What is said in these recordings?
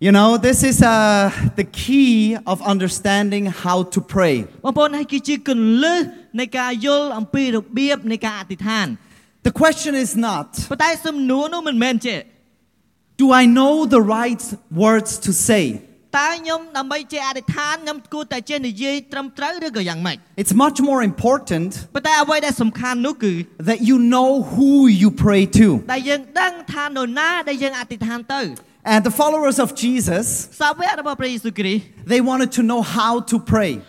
You know, this is uh, the key of understanding how to pray. បងប្អូនហើយគឺជាគន្លឹះនៃការយល់អំពីរបៀបនៃការអធិដ្ឋាន The question is not, ប៉ុន្តែសំណួរនោះមិនមែនជា do I know the right words to say? តើខ្ញុំដើម្បីជាអធិដ្ឋានខ្ញុំគួរតែចេះនិយាយត្រឹមត្រូវឬក៏យ៉ាងម៉េច It's much more important ប៉ុន្តែអ្វីដែលសំខាន់នោះគឺ that you know who you pray to. ដែលយើងដឹងថានរណាដែលយើងអធិដ្ឋានទៅ and the followers of Jesus, they wanted to know how to pray.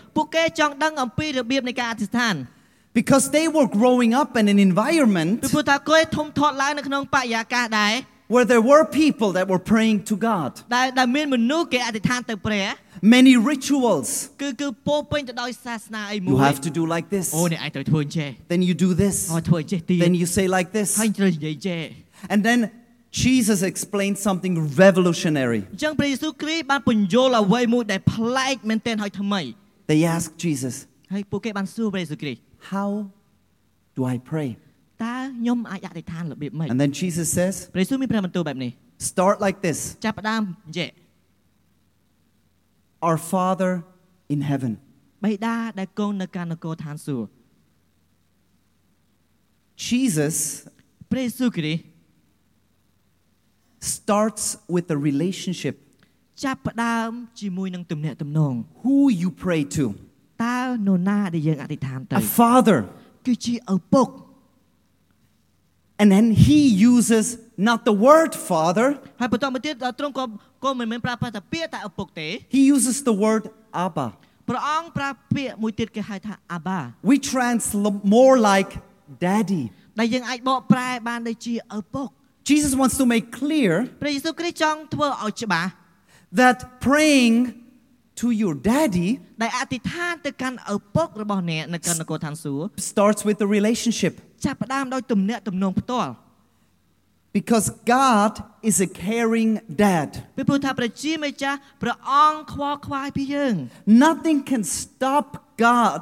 Because they were growing up in an environment where there were people that were praying to God. Many rituals. You have to do like this. Then you do this. Then you say like this. And then Jesus explained something revolutionary. អញ្ចឹងព្រះយេស៊ូវគ្រីស្ទបានបញ្យល់អ្វីមួយដែលប្លែកមែនទែនហើយថ្មី They asked Jesus, ហើយពួកគេបានសួរព្រះយេស៊ូវគ្រីស្ទ How do I pray? តើខ្ញុំអាចអធិដ្ឋានរបៀបម៉េច And then Jesus says, ព្រះយេស៊ូវមានព្រះបន្ទូលបែបនេះ Start like this ចាប់ផ្ដើមអញ្ចេះ Our Father in heaven. បិតាដែលគង់នៅកាន់នគរឋានសួគ៌ Jesus ព្រះយេស៊ូវគ្រីស្ទ starts with a relationship ចាប់ផ្ដើមជាមួយនឹងទំនាក់ទំនង who you pray to. តើនរណាដែលយើងអធិដ្ឋានទៅ A father. គឺជាឪពុក And then he uses not the word father, ហើយបន្តមកទៀតដល់ទ្រង់ក៏ក៏មិនមែនប្រើប្រាស់តែពាក្យតែឪពុកទេ he uses the word Abba. ព្រះអង្គប្រើពាក្យមួយទៀតគេហៅថាអាបា We translate more like daddy. ដែលយើងអាចបកប្រែបានដូចជាឪពុក Jesus wants to make clear ព្រះយេស៊ូវគ្រីស្ទចង់ធ្វើឲ្យច្បាស់ that praying to your daddy ដែលអធិដ្ឋានទៅកាន់ឪពុករបស់អ្នកនៅកាន់នគរឋានសួគ៌ starts with the relationship ចាប់ផ្ដើមដោយទំនាក់ទំនងផ្ទាល់ because God is a caring dad. ពីព្រោះថាព្រះជាម្ចាស់ព្រះអង្គខ្វល់ខ្វាយពីយើង Nothing can stop God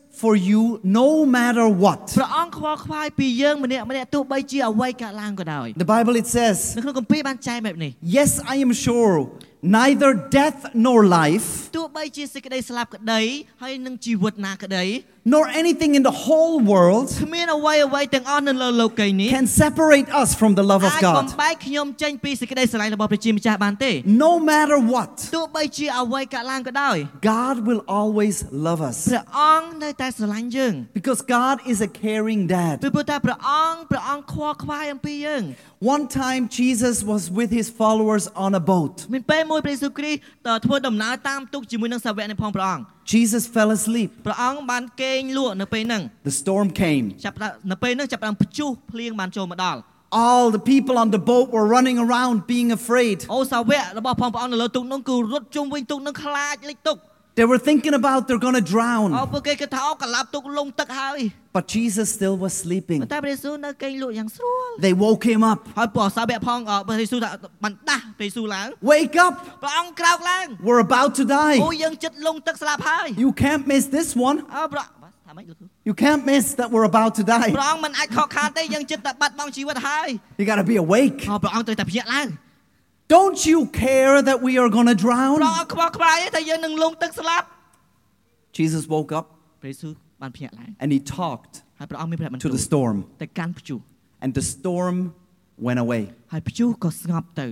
for you no matter what. ព្រះអង្គខ្វល់ខ្វាយពីយើងម្នាក់ម្នាក់ទោះបីជាអ្វីកើតឡើងក៏ដោយ The Bible it says, នៅក្នុងគម្ពីរបានចែងបែបនេះ Yes, I am sure neither death nor life, ទោះបីជាសេចក្តីស្លាប់ក្តីហើយនឹងជីវិតណាក្តី nor anything in the whole world គ្មានអ្វីអ្វីទាំងអស់នៅលើលោកីយ៍នេះ can separate us from the love of អាចបំ God. បែកខ្ញុំចេញពីសេចក្តីស្រឡាញ់របស់ព្រះជាម្ចាស់បានទេ No matter what, ទោះបីជាអ្វីកើតឡើងក៏ដោយ God will always love us ព្រះអង្គនៅតែស្រឡាញ់យើង because God is a caring ពី dad. ព្រោះតែព្រះអង្គព្រះអង្គខ្វល់ខ្វាយអំពីយើង One time, Jesus was with his followers on a boat. មានពេលមួយព្រះយេស៊ូវគ្រីស្ទតធ្វើដំណើរតាមទូកជាមួយនឹងសាវកនៃផងព្រះអង្គ Jesus fell asleep. ព្រះអង្គបានគេងលក់នៅពេលហ្នឹង The storm came. ចាប់ផ្ដើមនៅពេលហ្នឹងចាប់ផ្ដើមព្យុះភ្លៀងបានចូលមកដល់ All the people on the boat were running around being afraid. អូសាវករបស់ផងព្រះអង្គនៅលើទូកហ្នឹងគឺរត់ជុំវិញទូកហ្នឹងខ្លាចលិចទូក They were thinking about they're going to អូ drown. ពួកគេគិតថាអូកន្លាប់ទូកលងទឹកហើយ But Jesus still was ប៉ុ sleeping. ន្តែព្រះយេស៊ូវនៅគេងលក់យ៉ាងស្រួល They woke him up. ហើយព្រះសាវកផងអព្រះយេស៊ូវថាបានដាស់ព្រះយេស៊ូវឡើង Wake up. ព្រះអង្គក្រោកឡើង We're about to អូ die. យើងចិត្តលងទឹកស្លាប់ហើយ You can't miss this one. អើព្រះថាម៉េចលោកគ្រូ You can't miss that we're about to ព្រះ die. អង្គមិនអាចខកខានទេយើងចិត្តតែបាត់បង់ជីវិតហើយ You got to be awake. អូព្រះអង្គត្រូវតែភ្ញាក់ឡើង Don't you care that we are going to ព្រះ drown? អង្គខ្វល់ខ្វាយទេថាយើងនឹងលងទឹកស្លាប់ Jesus woke up ព្រះយេស៊ូវ បានភ្ញាក់ឡើង and he talked ហើយព្រះអង្គមានព្រះបន្ to ទូល the storm, ទៅកាន់ព្យុះ and the storm went away. ហើយព្យុះក៏ស្ងប់ទៅ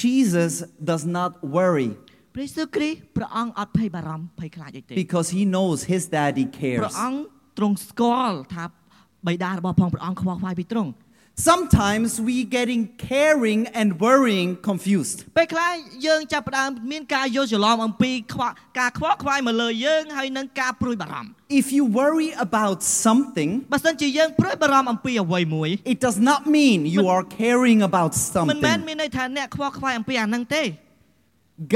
Jesus does not worry ព្រះយេស៊ូវគ្រីស្ទព្រះអង្គអត់ភ័យបារម្ភភ័យខ្លាចអីទេ because he knows his daddy ព្រះ cares. អង្គទ្រង់ស្គាល់ថាបិតារបស់ផងព្រះអង្គខ្វល់ខ្វាយពីទ្រង់ Sometimes we getting caring and worrying confused. ពេលខ្លះយើងចាប់ផ្ដើមមានការយល់ច្រឡំអំពីខ្វល់ការខ្វល់ខ្វាយមកលើយើងហើយនឹងការព្រួយបារម្ភ If you worry about something, បើសិនជាយើងព្រួយបារម្ភអំពីអ្វីមួយ it does not mean you are caring about មិនមែន something. មានន័យថាអ្នកខ្វល់ខ្វាយអំពីអាហ្នឹងទេ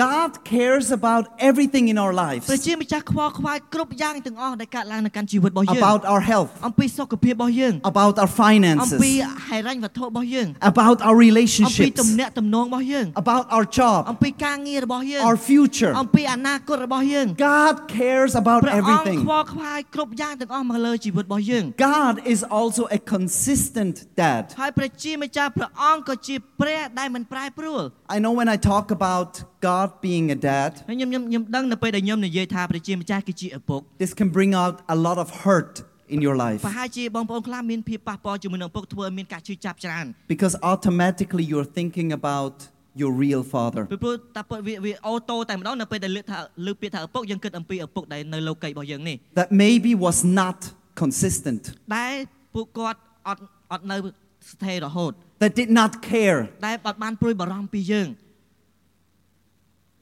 God cares about everything in our ព្រះ lives ជាម្ចាស់ខ្វល់ខ្វាយគ្រប់យ៉ាងទាំងអស់ដែលកើតឡើងនៅកាន់ជីវិតរបស់យើង about our health, អំពីសុខភាពរបស់យើង about our អំពី finances, ហិរញ្ញវត្ថុរបស់យើង about our អំពី relationships, ទំនាក់ទំនងរបស់យើង about our អំ job, ពីការងាររបស់យើង our future. អំពីអនាគតរបស់យើង God cares about ព្រះអង្គ everything. ខ្វល់ខ្វាយគ្រប់យ៉ាងទាំងអស់មកលើជីវិតរបស់យើង God is also a consistent dad. ហើយព្រះជាម្ចាស់ព្រះអង្គក៏ជាព្រះដែលមិនប្រែប្រួល I know when I talk about God being a dad, ហើយខ្ញុំខ្ញុំខ្ញុំដឹងនៅពេលដែលខ្ញុំនិយាយថាព្រះជាម្ចាស់គឺជាឪពុក this can bring out a lot of hurt in your life ប្រហែលជាបងប្អូនខ្លះមានភាពប៉ះពាល់ជាមួយនឹងឪពុកធ្វើឲ្យមានការឈឺចាប់ច្រើន because automatically you're thinking about your real father. ពីព្រោះតាពុតវាវាអូតូតែម្ដងនៅពេលដែលលើកថាលើកពាក្យថាឪពុកយើងគិតអំពីឪពុកដែលនៅលោកីរបស់យើងនេះ That maybe was not consistent, ដែលពួកគាត់អត់អត់នៅស្ថិររហូត that did not care, ដែលអត់បានព្រួយបារម្ភពីយើង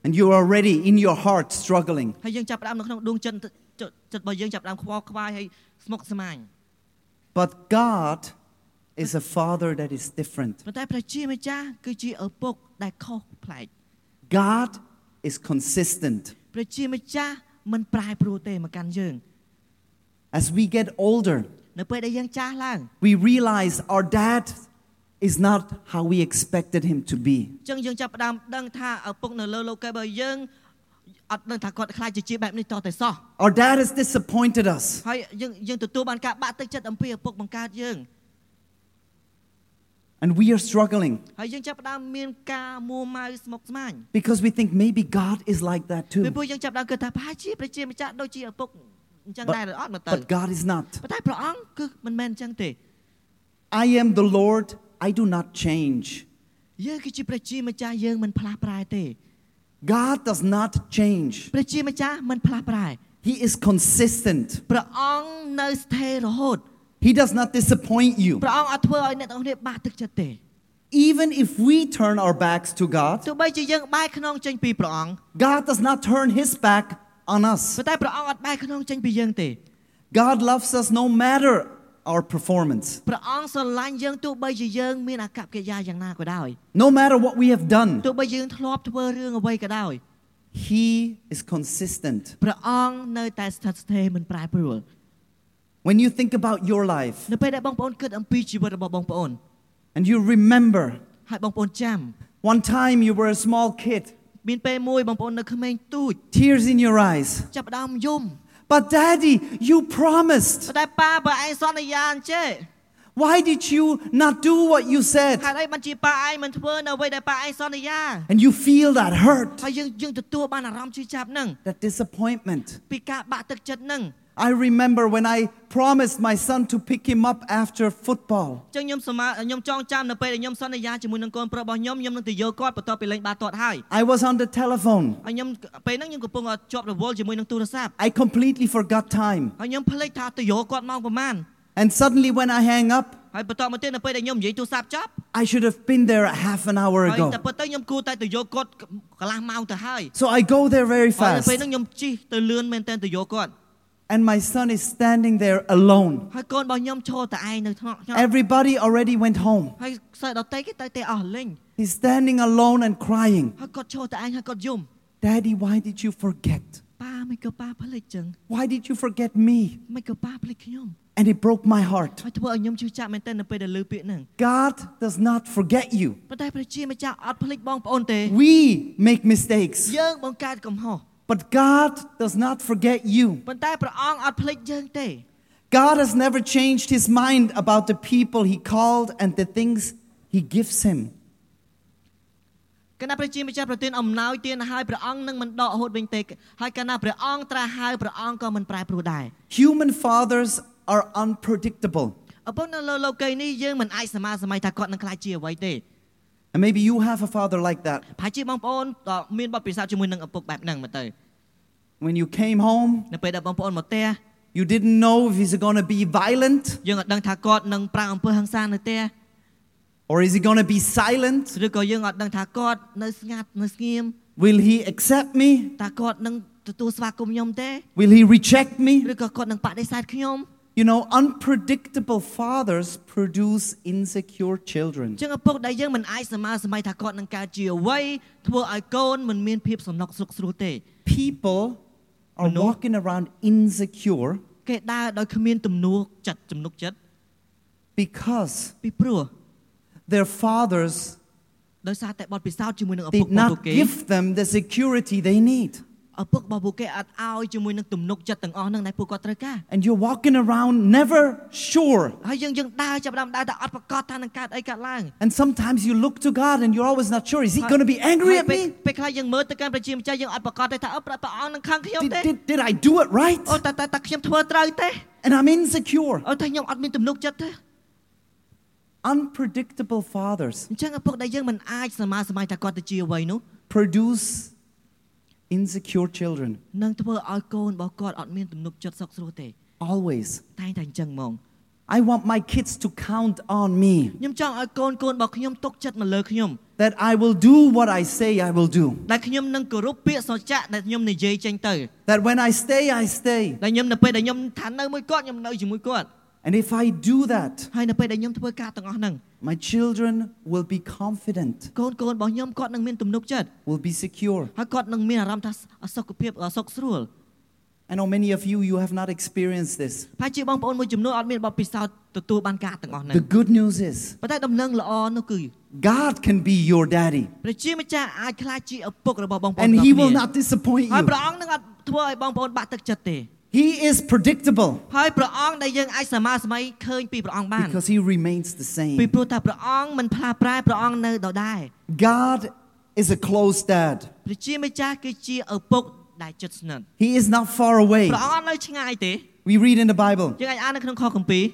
and you're already in your heart struggling. ហើយយើងចាប់ផ្ដើមនៅក្នុងដួងចិត្តចិត្តចិត្តរបស់យើងចាប់ផ្ដើមខ្វល់ខ្វាយហើយស្មុគស្មាញ But God is a father that is different. ប៉ុន្តែព្រះជាម្ចាស់គឺជាឪពុកដែលខុសប្លែក God is consistent. ព្រះជាម្ចាស់មិនប្រែប្រួលទេមកកាន់យើង As we get older, នៅពេលដែលយើងចាស់ឡើង we realize our dad is not how we expected him to be. អញ្ចឹងយើងចាប់ផ្ដើមដឹងថាឪពុកនៅលើលោកីរបស់យើងអត់ដឹងថាគាត់ខ្លាចជាជាបែបនេះតតែសោះ Our dad has disappointed us. ហើយយើងយើងទទួលបានការបាក់ទឹកចិត្តអំពីឪពុកបង្កើតយើង And we are struggling ហើយយើងចាប់ផ្ដើមមានការមួម៉ៅស្មុគស្មាញ because we think maybe God is like that ពី too. ព្រោះយើងចាប់ផ្ដើមគិតថាប្រហែលជាព្រះជាម្ចាស់ដូចជាឪពុកអញ្ចឹង But- ដែរឬអត់មើលទៅ But God is not. ប៉ុន្តែព្រះអង្គគឺមិនមែនអញ្ចឹងទេ I am the Lord, I do not change. យើងគឺជាព្រះជាម្ចាស់យើងមិនផ្លាស់ប្រែទេ God does not change. ព្រះជាម្ចាស់មិនផ្លាស់ប្រែ He is consistent. ព្រះអង្គនៅស្ថិររហូត He does not disappoint you. ព្រះអង្គអត់ធ្វើឲ្យអ្នកទាំងអស់គ្នាបាក់ទឹកចិត្តទេ Even if we turn our backs to God, ទោះបីជាយើងបែរខ្នងចេញពីព្រះអង្គ God does not turn his back on us. ប៉ុន្តែព្រះអង្គអត់បែរខ្នងចេញពីយើងទេ God loves us no matter our performance, ព្រះអង្គស្រឡាញ់យើងទោះបីជាយើងមានអកប្បកិរិយាយ៉ាងណាក៏ដោយ no matter what we have done. ទោះបីយើងធ្លាប់ធ្វើរឿងអ្វីក៏ដោយ He is consistent. ព្រះអង្គនៅតែស្ថិតស្ថេរមិនប្រែប្រួល When you think about your life នៅពេលដែលបងប្អូនគិតអំពីជីវិតរបស់បងប្អូន and you remember ហើយបងប្អូនចាំ one time you were a small kid, មានពេលមួយបងប្អូននៅក្មេងទូច tears in your eyes. ចាប់ផ្ដើមយំ But daddy, you promised. ប៉ុន្តែប៉ាបើឯងសន្យាអញ្ចេះ Why did you not do what you ហេ said? តុអីបានជាប៉ាឯងមិនធ្វើនៅអ្វីដែលប៉ាឯងសន្យា And you feel that hurt, ហើយយើងយើងទទួលបានអារម្មណ៍ឈឺចាប់ហ្នឹង that disappointment. ពីការបាក់ទឹកចិត្តហ្នឹង I remember when I promised my son to pick him up after football. អញ្ចឹងខ្ញុំសមាខ្ញុំចងចាំនៅពេលដែលខ្ញុំសន្យាជាមួយនឹងកូនប្រុសរបស់ខ្ញុំខ្ញុំនឹងទៅយកគាត់បន្ទាប់ពីលេងបាល់ទាត់ហើយ I was on the telephone. ហើយខ្ញុំពេលហ្នឹងខ្ញុំកំពុងជាប់រវល់ជាមួយនឹងទូរស័ព្ទ I completely forgot time. ហើយខ្ញុំភ្លេចថាទៅយកគាត់ម៉ោងប្រហែល And suddenly, when I hang up, ហើយបន្ទាប់មកទៀតនៅពេលដែលខ្ញុំនិយាយទូរស័ព្ទចប់ I should have been there a half an hour ហើយ ago. តែពិតទៅខ្ញុំគួរតែទៅយកគាត់កន្លះម៉ោងទៅហើយ So I go there very ហើយនៅ fast. ពេលហ្នឹងខ្ញុំជិះទៅលឿនមែនទែនទៅយកគាត់ and my son is standing there alone. Everybody already went home. He's standing alone and crying. Daddy, why did you forget? Why did you forget me? And it broke my heart. God does not forget you. We make mistakes. យើងបង្កើតកំហុស but God does not forget you. ប៉ុន្តែព្រះអង្គអត់ភ្លេចយើងទេ God has never changed his mind about the people he called and the things he gives him. កាលណាព្រះជាម្ចាស់ប្រទានអំណោយទានឲ្យព្រះអង្គនឹងមិនដកហូតវិញទេហើយកាលណាព្រះអង្គត្រាស់ហៅព្រះអង្គក៏មិនប្រែប្រួលដែរ Human fathers are unpredictable. ឪពុកនៅលើលោកីយ៍នេះយើងមិនអាចសមាសម័យថាគាត់នឹងខ្លាចជាអ្វីទេ And maybe you have a father like that. ប្រហែលជាបងប្អូនក៏មានបទពិសោធន៍ជាមួយនឹងឪពុកបែបហ្នឹងមើលទៅ When you came home, នៅពេលដែលបងប្អូនមកផ្ទះ you didn't know if he's going to be violent យើងអត់ដឹងថាគាត់នឹងប្រើអំពើហិង្សានៅផ្ទះ or is he going to be silent. ឬក៏យើងអត់ដឹងថាគាត់នៅស្ងាត់នៅស្ងៀម Will he accept me? តើគាត់នឹងទទួលស្វាគមន៍ខ្ញុំទេ Will he reject me? ឬក៏គាត់នឹងបដិសេធខ្ញុំ You know, unpredictable fathers produce insecure children. អញ្ចឹងឪពុកដែលយើងមិនអាចសម័យសម័យថាគាត់នឹងកើតជាអ្វីធ្វើឲ្យកូនមិនមានភាពសំណុកស្រុកស្រួលទេ People are Manu- walking around insecure គេដើរដោយគ្មានទំនួលចិត្តទំនុកចិត្ត because ពីព្រោះ their fathers ដោយសារតែបទពិសោធន៍ជាមួយនឹងឪពុក did របស់ពួក not គេ give them the security they need. ឪពុករបស់ពួកគេអាចឲ្យជាមួយនឹងទំនុកចិត្តទាំងអស់ហ្នឹងដែលពួកគាត់ត្រូវការ And you're walking around never sure. ហើយយើងយើងដើរចាប់ផ្ដើមដើរតែអត់ប្រកាសថានឹងកើតអីកើតឡើង And sometimes you look to God and you're always not sure. Is He going to be angry ហើយ at ពេល me? ពេលខ្លះយើងមើលទៅកាន់ប្រជាម្ចាស់យើងអត់ប្រកាសទេថាអឺព្រះព្រះអង្គនឹងខឹងខ្ញុំ Did, ទេ did, did I do it right? អូតែតែតែខ្ញុំធ្វើត្រូវទេ And I'm insecure. អូតែខ្ញុំអត់មានទំនុកចិត្តទេ Unpredictable fathers អញ្ចឹងឪពុកដែលយើងមិនអាចសម័យសម័យថាគាត់ទៅជាអ្វីនោះ produce insecure children. នឹងធ្វើឲ្យកូនរបស់គាត់អត់មានទំនុកចិត្តសុខស្រួលទេ Always. តែងតែអញ្ចឹងហ្មង I want my kids to count on me. ខ្ញុំចង់ឲ្យកូនកូនរបស់ខ្ញុំទុកចិត្តមកលើខ្ញុំ That I will do what I say I will do. ដែលខ្ញុំនឹងគោរពពាក្យសច្ចៈដែលខ្ញុំនិយាយចេញទៅ That when I stay, I stay. ដែលខ្ញុំនៅពេលដែលខ្ញុំថានៅមួយគាត់ខ្ញុំនៅជាមួយគាត់ And if I do that, ហើយនៅពេលដែលខ្ញុំធ្វើការទាំងអស់ហ្នឹង my children will be confident, កូនកូនរបស់ខ្ញុំគាត់នឹងមានទំនុកចិត្ត will be secure. ហើយគាត់នឹងមានអារម្មណ៍ថាសុខភាពសុខស្រួល I know many of you, you have not experienced this. ហើយជាបងប្អូនមួយចំនួនអត់មានបទពិសោធន៍ទទួលបានការទាំងអស់ហ្នឹង The good news is, ប៉ុន្តែដំណឹងល្អនោះគឺ God can be your daddy, ព្រះជាម្ចាស់អាចក្លាយជាឪពុករបស់បងប្អូន and ទាំង He គ្នា will not disappoint ហើយ you. ព្រះអង្គនឹងអត់ធ្វើឲ្យបងប្អូនបាក់ទឹកចិត្តទេ He is predictable ហើយព្រះអង្គដែលយើងអាចសមាសម័យឃើញពីព្រះអង្គបាន because He remains the ពី same. ព្រោះថាព្រះអង្គមិនផ្លាស់ប្រែព្រះអង្គនៅដដែល God is a close dad. ព្រះជាម្ចាស់គឺជាឪពុកដែលជិតស្និទ្ធ He is not far away. ព្រះអង្គអត់នៅឆ្ងាយទេ We read in the Bible. យើងអាចអាននៅក្នុងខគម្ពីរ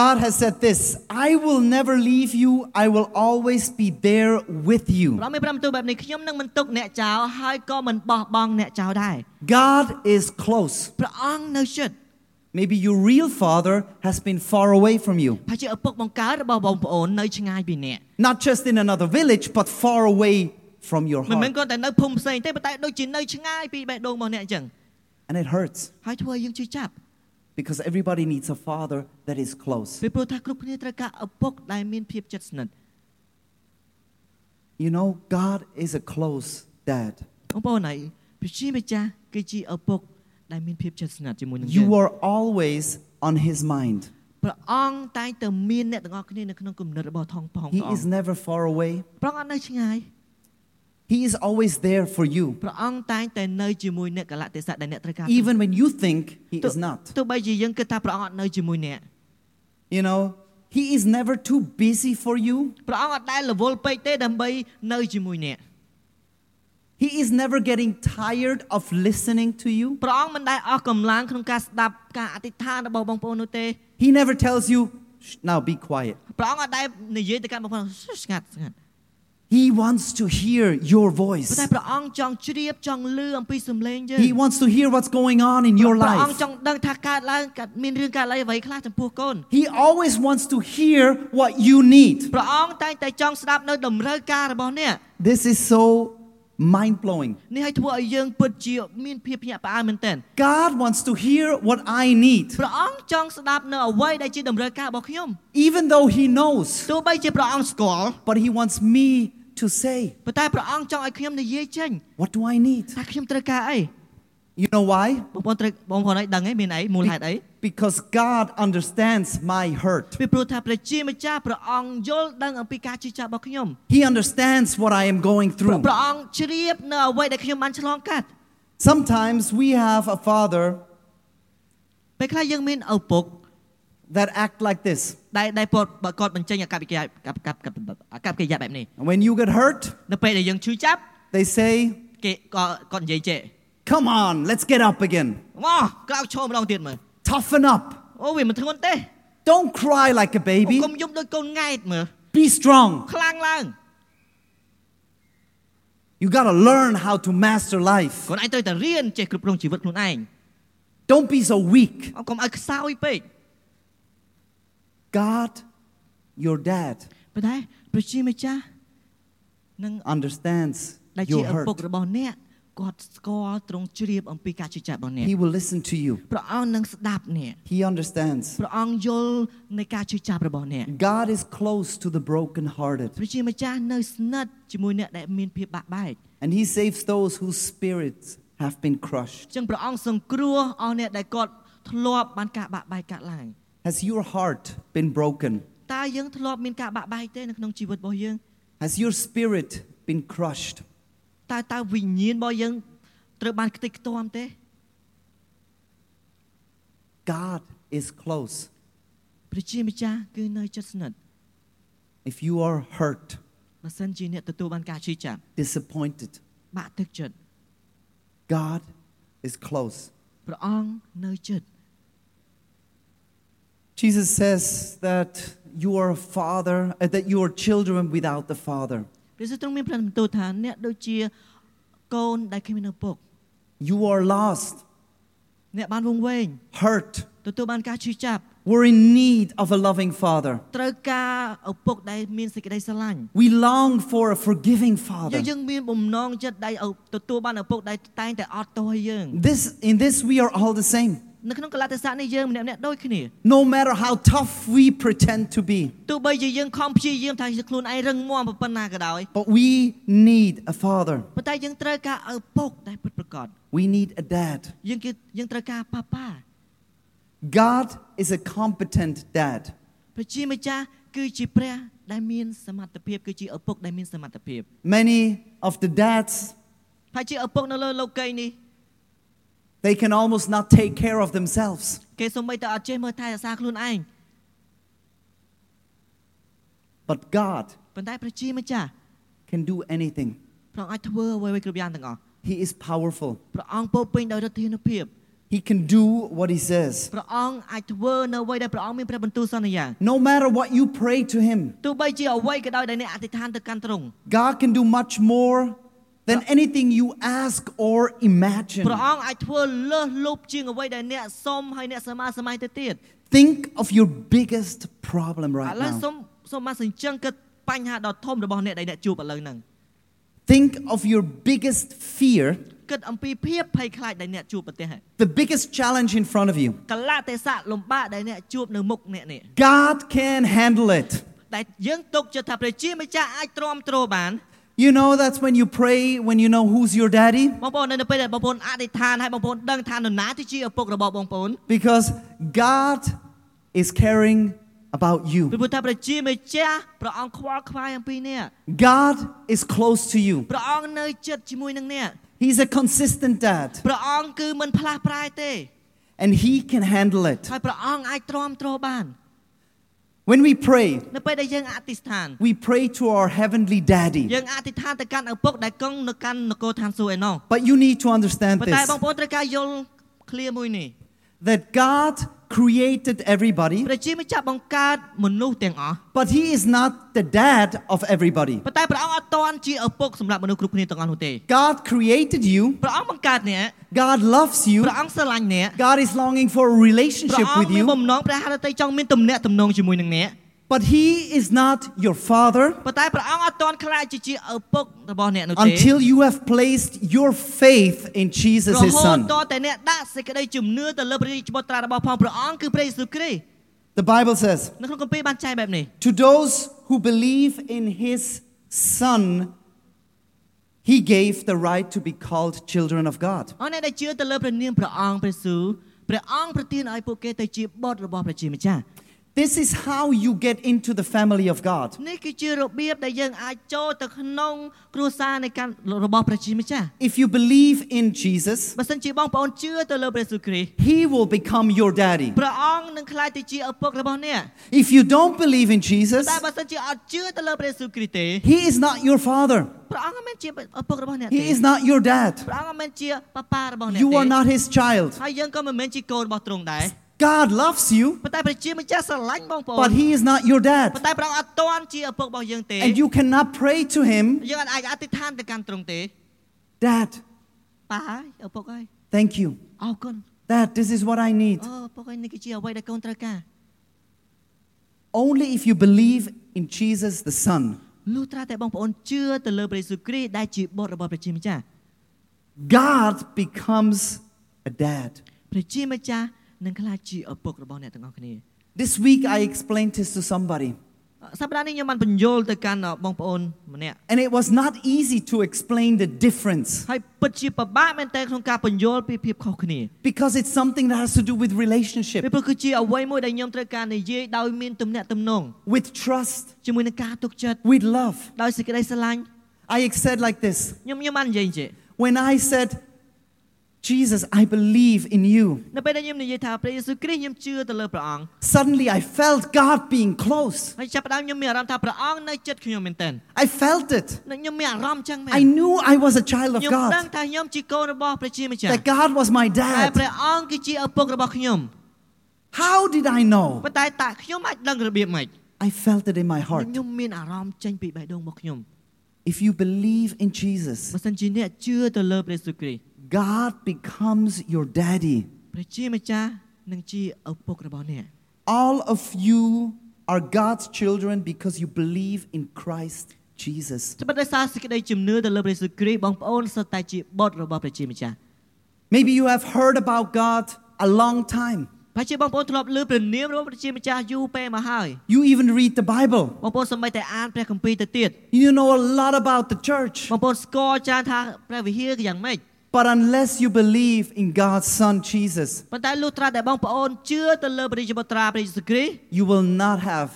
God has said this I will never leave you, I will always be there with ព្រះ you. អង្គមានប្រាំទូលបែបនេះខ្ញុំនឹងមិនទុកអ្នកចោលហើយក៏មិនបោះបង់អ្នកចោលដែរ God is close. ព្រះអង្គនៅជិត Maybe your real father has been far away from you. ហើយជាឪពុកបង្កើតរបស់បងប្អូននៅឆ្ងាយពីអ្នក Not just in another village, but far away from your មិនមែន heart. គាត់តែនៅភូមិផ្សេងទេប៉ុន្តែដូចជានៅឆ្ងាយពីបេះដូងរបស់អ្នកអញ្ចឹង And it hurts ហើយធ្វើឲ្យយើងជឿចាប់ because everybody needs a father that is close. ពីព្រោះថាគ្រប់គ្នាត្រូវការឪពុកដែលមានភាពជិតស្និទ្ធ You know, God is a close dad. បងប្អូនហើយព្រះជាម្ចាស់គឺជាឪពុកដែលមានភាពជិតស្និទ្ធជាមួយនឹងយើង You are always on his mind. ព្រះអង្គតែងតែមានអ្នកទាំងអស់គ្នានៅក្នុងគំនិតរបស់ថងផង He ព្រះអ is ង្គ never far away. ព្រះអង្គអត់នៅឆ្ងាយ He is always there for you, ព្រះអង្គតែងតែនៅជាមួយអ្នកកលៈទេសៈដែលអ្នកត្រូវការ even when you think he ទោះ is not. ទោះបីជាយើងគិតថាព្រះអង្គអត់នៅជាមួយអ្នក You know, he is never too busy for you. ព្រះអង្គអត់ដែលរវល់ពេកទេដើម្បីនៅជាមួយអ្នក He is never getting tired of listening to you. ព្រះអង្គមិនដែលអស់កម្លាំងក្នុងការស្ដាប់ការអធិដ្ឋានរបស់បងប្អូននោះទេ He never tells you, "Shh, now be quiet. ព្រះអង្គអត់ដែលនិយាយទៅកាន់បងប្អូនស្ងាត់ស្ងាត់ He wants to hear your ប៉ុន្តែ voice. ព្រះអង្គចង់ជ្រាបចង់លឺអំពីសំឡេងយើង He wants to hear what's going on in your ព្រះអង្គ life. ចង់ដឹងថាកើតឡើងកើតមានរឿងកើតឡើងអ្វីខ្លះចំពោះកូន He always wants to hear what you need. ព្រះអង្គតែងតែចង់ស្ដាប់នៅតម្រូវការរបស់អ្នក This is so mind blowing. នេះឲ្យធ្វើឲ្យយើងពិតជាមានភាពភ្ញាក់ផ្អើលមែនទែន God wants to hear what I need. ព្រះអង្គចង់ស្ដាប់នៅអ្វីដែលជាតម្រូវការរបស់ខ្ញុំ Even though He knows, ទោះបីជាព្រះអង្គស្គាល់ but He wants me to say, ប៉ុន្តែព្រះអង្គចង់ឲ្យខ្ញុំនិយាយចេញ What do I need? ថាខ្ញុំត្រូវការអី You know why? បងប្អូនត្រូវបងប្អូនឲ្យដឹងអីមានអីមូលហេតុអី Because God understands my hurt. ពីព្រោះថាព្រះជាម្ចាស់ព្រះអង្គយល់ដឹងអំពីការជឿចាប់របស់ខ្ញុំ He understands what I am going ព្រះ through. ព្រះអង្គជ្រាបនៅអ្វីដែលខ្ញុំបានឆ្លងកាត់ Sometimes we have a father ពេលខ្លះយើងមានឪពុក that act like this. ដែលដែលគាត់គាត់បញ្ចេញអាកប្បកិរិយាកប្បកប្បអាកប្បកិរិយាបែបនេះ And when you get hurt, នៅពេលដែលយើងឈឺចាប់ they say, គេក៏គាត់និយាយចេះ Come on, let's get up again. មកក្រោកឈរម្ដងទៀតមើល Toughen up. អូវាមិនធ្ងន់ទេ Don't cry like a អូ baby. កុំយំដូចកូនង៉ែតមើល Be strong. ខ្លាំងឡើង You got to learn how to master life. កូនឯងត្រូវតែរៀនចេះគ្រប់គ្រងជីវិតខ្លួនឯង Don't be so weak. អកុំឲ្យខ្សោយពេក God, your dad, ប៉ុន្តែព្រះជាម្ចាស់នឹង understands ដែលជា your ឪពុក hurt. របស់អ្នក គាត់ស្គាល់ទ្រង់ជ្រាបអំពីការជឿចាប់របស់អ្នក He will listen to you. ព្រះអង្គនឹងស្ដាប់អ្នក He understands. ព្រះអង្គយល់នៃការជឿចាប់របស់អ្នក God is close to the brokenhearted, ព្រះជាម្ចាស់នៅស្និទ្ធជាមួយអ្នកដែលមានភាពបាក់បែក and He saves those whose spirits have been crushed. អញ្ចឹងព្រះអង្គសង្គ្រោះអស់អ្នកដែលគាត់ធ្លាប់បានការបាក់បែកកើតឡើង Has your heart been broken? តើយើងធ្លាប់មានការបាក់បែកទេនៅក្នុងជីវិតរបស់យើង Has your spirit been crushed? តើតើវិញ្ញាណរបស់យើងត្រូវបានខ្ទេចខ្ទាំទេ God is close. ព្រះជាម្ចាស់គឺនៅជិតស្និទ្ធ If you are hurt, បើសិនជាអ្នកទទួលបានការជឿចាប់ disappointed, បាក់ទឹកចិត្ត God is close. ព្រះអង្គនៅជិត Jesus says that you are a father, uh, that you are children without the father. ព្រះយេស៊ូវទ្រង់មានព្រះបន្ទូលថាអ្នកដូចជាកូនដែលគ្មានឪពុក You are lost, អ្នកបានវង្វេង hurt, ទទួលបានការឈឺចាប់ we're in need of a loving father. ត្រូវការឪពុកដែលមានសេចក្តីស្រឡាញ់ We long for a forgiving យើ father. ងយើងមានបំណងចិត្តដែលឪទទួលបានឪពុកដែលតែងតែអត់ទោសឲ្យយើង This in this we are all the same. នៅក្នុងកលតិស័កនេះយើងម្នាក់ម្នាក់ដូចគ្នា No matter how tough we pretend to be, ទោះបីជាយើងខំព្យាយាមថាជាខ្លួនឯងរឹងមាំប៉ុណ្ណាក៏ដោយ but we need a father. ប៉ុន្តែយើងត្រូវការឪពុកដែលពិតប្រាកដ We need a dad. យើងគឺយើងត្រូវការប៉ាប៉ា God is a competent dad. ព្រះជាម្ចាស់គឺជាព្រះដែលមានសមត្ថភាពគឺជាឪពុកដែលមានសមត្ថភាព Many of the dads, ហើយជាឪពុកនៅលើលោកីយនេះ they can almost not take care of themselves. គេសូម្បីតែអត់ចេះមើលថែរក្សាខ្លួនឯង But God ប៉ុន្តែព្រះជាម្ចាស់ can do anything. ព្រះអង្គអាចធ្វើអ្វីៗគ្រប់យ៉ាងទាំងអស់ He is powerful. ព្រះអង្គពោរពេញដោយឫទ្ធានុភាព He can do what he says. ព្រះអង្គអាចធ្វើនៅអ្វីដែលព្រះអង្គមានព្រះបន្ទូលសន្យា No matter what you pray to him, ទោះបីជាអ្វីក៏ដោយដែលអ្នកអធិដ្ឋានទៅកាន់ទ្រង់ God can do much more than anything you ask or imagine. ព្រះអង្គអាចធ្វើលើសលប់ជាងអ្វីដែលអ្នកសុំហើយអ្នកសមាសម័យទៅទៀត Think of your biggest problem ឥ right ឡូវសុំ now. សុំមកសញ្ជឹងគិតបញ្ហាដ៏ធំរបស់អ្នកដែលអ្នកជួបឥឡូវហ្នឹង Think of your biggest fear, គិតអំពីភាពភ័យខ្លាចដែលអ្នកជួបប្រទះ the biggest challenge in front of you. កលៈទេសៈលំបាកដែលអ្នកជួបនៅមុខអ្នកនេះ God can handle it. ដែលយើងទុកចិត្តថាព្រះជាម្ចាស់អាចទ្រាំទ្របាន You know that's when you pray when you know who's your daddy បងប្អូននៅពេលដែលបងប្អូនអធិដ្ឋានហើយបងប្អូនដឹងថានរណាទីជាឪពុករបស់បងប្អូន because God is caring about you. ពីព្រោះថាព្រះជាម្ចាស់ព្រះអង្គខ្វល់ខ្វាយអំពីអ្នក God is close to you. ព្រះអង្គនៅចិត្តជាមួយនឹងអ្នក He's a consistent dad ព្រះអង្គគឺមិនផ្លាស់ប្រែទេ and he can handle it. ហើយព្រះអង្គអាចទ្រាំទ្របាន When we pray, នៅពេលដែលយើងអធិដ្ឋាន we pray to our heavenly daddy. យើងអធិដ្ឋានទៅកាន់ឪពុកដែលគង់នៅកាន់នគរឋានសួគ៌ឯណោះ But you need to understand ប៉ុន្តែ this បងប្អូនត្រូវការយល់ឃ្លាមួយនេះ that God created everybody, ព្រះជាម្ចាស់បង្កើតមនុស្សទាំងអស់ but he is not the dad of everybody. ប៉ុន្តែព្រះអង្គអត់តន់ជាឪពុកសម្រាប់មនុស្សគ្រប់គ្នាទាំងអស់នោះទេ God created you, ព្រះអង្គបង្កើតអ្នក God loves you, ព្រះអង្គស្រឡាញ់អ្នក God is longing for a ព្រះ relationship អង្គ with មាន you, បំណងព្រះហឫទ័យចង់មានទំនាក់ទំនងជាមួយនឹងអ្នក but he is not your father ប៉ុន្តែព្រះអង្គអត់តន់ខ្លាចជាជាឪពុករបស់អ្នកនោះទេ until you have placed your faith in Jesus រ his ហូត son. តតែអ្នកដាក់សេចក្តីជំនឿទៅលើព្រះរាជបុត្រារបស់ផងព្រះអង្គគឺព្រះយេស៊ូវគ្រីស្ទ The Bible says, នៅក្នុងគម្ពីរបានចែងបែបនេះ To those who believe in his son, he gave the right to be called children of God. អស់អ្នកដែលជឿទៅលើព្រះនាមព្រះអង្គព្រះយេស៊ូវព្រះអង្គប្រទានឲ្យពួកគេទៅជាបុត្ររបស់ព្រះជាម្ចាស់ This is how you get into the family of God. នេះគឺជារបៀបដែលយើងអាចចូលទៅក្នុងគ្រួសារនៃការរបស់ព្រះជាម្ចាស់ If you believe in Jesus, បើសិនជាបងប្អូនជឿទៅលើព្រះយេស៊ូវគ្រីស្ទ he will become your daddy. ព្រះអង្គនឹងក្លាយទៅជាឪពុករបស់អ្នក If you don't believe in Jesus, តែបើសិនជាអត់ជឿទៅលើព្រះយេស៊ូវគ្រីស្ទទេ he is not your father. ព្រះអង្គមិនមែនជាឪពុករបស់អ្នកទេ He is not your dad. ព្រះអង្គមិនមែនជាប៉ាប៉ារបស់អ្នក You ទេ are not his child. ហើយយើងក៏មិនមែនជាកូនរបស់ទ្រង់ដែរ God loves you. But he is not your dad. And you cannot pray to him. Dad. Thank you. Dad, this is what I need. Only if you believe in Jesus the Son. God becomes a dad. ព្រះជាម្ចាស់នឹងក្លាយជាឪពុករបស់អ្នកទាំងអស់គ្នា This week I explained this to somebody, សប្តាហ៍នេះខ្ញុំបានបញ្យល់ទៅកាន់បងប្អូនម្នាក់ and it was not easy to explain the difference ហើយពិតជាពិបាកមែនទែនក្នុងការបញ្យល់ពីភាពខុសគ្នា because it's something that has to do with ពី relationship, ព្រោះគឺជាអ្វីមួយដែលខ្ញុំត្រូវការនិយាយដោយមានទំនាក់ទំនង with trust, ជាមួយនឹងការទុកចិត្ត with love. ដោយសេចក្តីស្រឡាញ់ I said like this ខ្ញុំខ្ញុំបាននិយាយអញ្ចឹង when I said, Jesus, I believe in you. នៅពេលដែលខ្ញុំនិយាយថាព្រះយេស៊ូវគ្រីស្ទខ្ញុំជឿទៅលើព្រះអង្គ Suddenly I felt God being close. ហើយចាប់ផ្ដើមខ្ញុំមានអារម្មណ៍ថាព្រះអង្គនៅចិត្តខ្ញុំមែនទែន I felt it. និងខ្ញុំមានអារម្មណ៍អញ្ចឹងមែន I knew I was a child of ខ្ញុំដឹង God, ថាខ្ញុំជាកូនរបស់ព្រះជាម្ចាស់ that God was my តែ dad. ព្រះអង្គគឺជាឪពុករបស់ខ្ញុំ How did I know? ប៉ុន្តែតើខ្ញុំអាចដឹងរបៀបម៉េច I felt it in my heart. ខ្ញុំមានអារម្មណ៍ចេញពីបេះដូងរបស់ខ្ញុំ If you believe in Jesus, បើសិនជាអ្នកជឿទៅលើព្រះយេស៊ូវគ្រីស្ទ God becomes your daddy. ព្រះជាម្ចាស់នឹងជាឪពុករបស់អ្នក All of you are God's children because you believe in Christ Jesus. ត្បិតដោយសារសេចក្តីជំនឿទៅលើព្រះយេស៊ូវគ្រីស្ទបងប្អូនសុទ្ធតែជាបុត្ររបស់ព្រះជាម្ចាស់ Maybe you have heard about God a long time. ប្រហែលជាបងប្អូនធ្លាប់ឮព្រះនាមរបស់ព្រះជាម្ចាស់យូរពេលមកហើយ You even read the Bible. បងប្អូនសម្បីតែអានព្រះគម្ពីរទៅទៀត You know a lot about the church. បងប្អូនស្គាល់ច្រើនថាព្រះវិហារយ៉ាងម៉េច But unless you believe in God's Son Jesus, ប៉ុន្តែលុះត្រាតែបងប្អូនជឿទៅលើព្រះរាជបុត្រាព្រះយេស៊ូវគ្រីស្ទ you will not have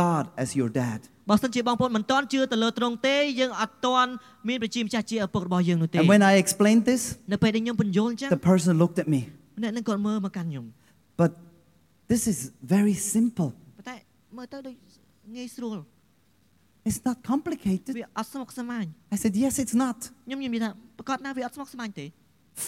God as your dad. បើសិនជាបងប្អូនមិនទាន់ជឿទៅលើទ្រង់ទេយើងអត់ទាន់មានព្រះជាម្ចាស់ជាឪពុករបស់យើងនោះទេ And when I explained this, នៅពេលដែលខ្ញុំបញ្យល់អញ្ចឹង the person looked at me. អ្នកនឹងគាត់មើលមកកាន់ខ្ញុំ But this is very simple. ប៉ុន្តែមើលទៅដូចងាយស្រួល It's not complicated. វាអត់ស្មុគស្មាញ I said, Yes, it's not. ខ្ញុំខ្ញុំនិយាយថាប្រកាសណាវាអត់ស្មុគស្មាញទេ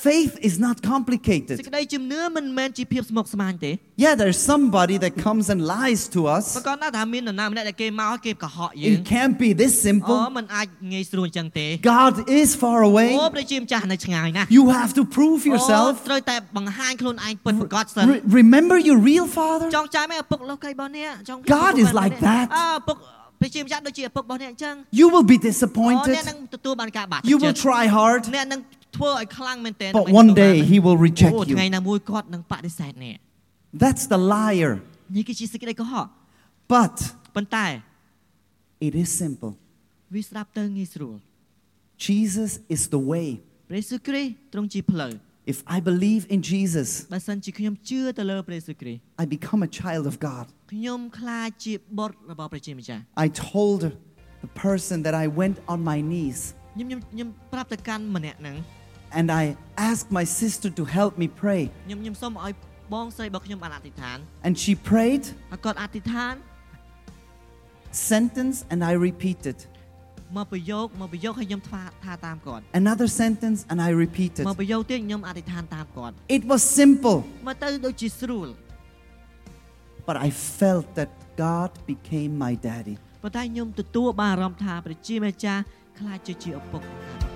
Faith is not សេច complicated. ក្តីជំនឿមិនមែនជាភាពស្មុគស្មាញទេ Yeah, there's somebody that comes and lies to ប្រ us. កាសណាថាមាននរណាម្នាក់ដែលគេមកឲ្យគេកុហកយើង It can't be this អូ simple. มันអាចងាយស្រួលអញ្ចឹងទេ God is far អូ away. ព្រះជាម្ចាស់នៅឆ្ងាយណាស់ You have to prove អូ yourself. ត្រូវតែបង្ហាញខ្លួនឯងពិតប្រកបសិន Re- remember your real father? ចង់ចាំឯឪពុកលោកីរបស់អ្នកចង់ God is like that. អើឪពុក ព្រះជាម្ចាស់ដូចជាឪពុករបស់អ្នកអញ្ចឹង You will be អូអ្នក disappointed. នឹងទទួលបានការបាក់ You ទឹក will ចិត្ត try hard. អ្នកនឹងធ្វើឲ្យខ្លាំងមែនទែន But one day he will អូ reject ថ្ងៃ you. ណាមួយគាត់នឹងបដិសេធអ្នក That's the liar. នេះគឺជាសេចក្តីកុហក But ប៉ុន្តែ it is simple. វាស្ដាប់ទៅងាយស្រួល Jesus is the way. ព្រះយេស៊ូវគ្រីស្ទទ្រង់ជាផ្លូវ If I believe in Jesus, បើសិនជាខ្ញុំជឿទៅលើព្រះយេស៊ូវគ្រីស្ទ I become a child of God. ខ្ញុំខ្លាចជាបុត្ររបស់ព្រះជាម្ចាស់ I told the person that I went on my knees ខ្ញុំខ្ញុំខ្ញុំប្រាប់ទៅកាន់ម្នាក់ហ្នឹង and I asked my sister to help me pray. ខ្ញុំខ្ញុំសូមឲ្យបងស្រីរបស់ខ្ញុំបានអធិដ្ឋាន And she prayed, ហើយគាត់អធិដ្ឋាន sentence, and I repeated. មកប្រយោគមកប្រយោគហើយខ្ញុំថាថាតាមគាត់ Another sentence, and I repeated. មកប្រយោគទៀតខ្ញុំអធិដ្ឋានតាមគាត់ It was simple, មកទៅដូចជាស្រួល but I felt that God became my daddy. ប៉ុន្តែខ្ញុំទទួលបានអារម្មណ៍ថាព្រះជាម្ចាស់ខ្លាចជាជាឪពុកខ្ញុំ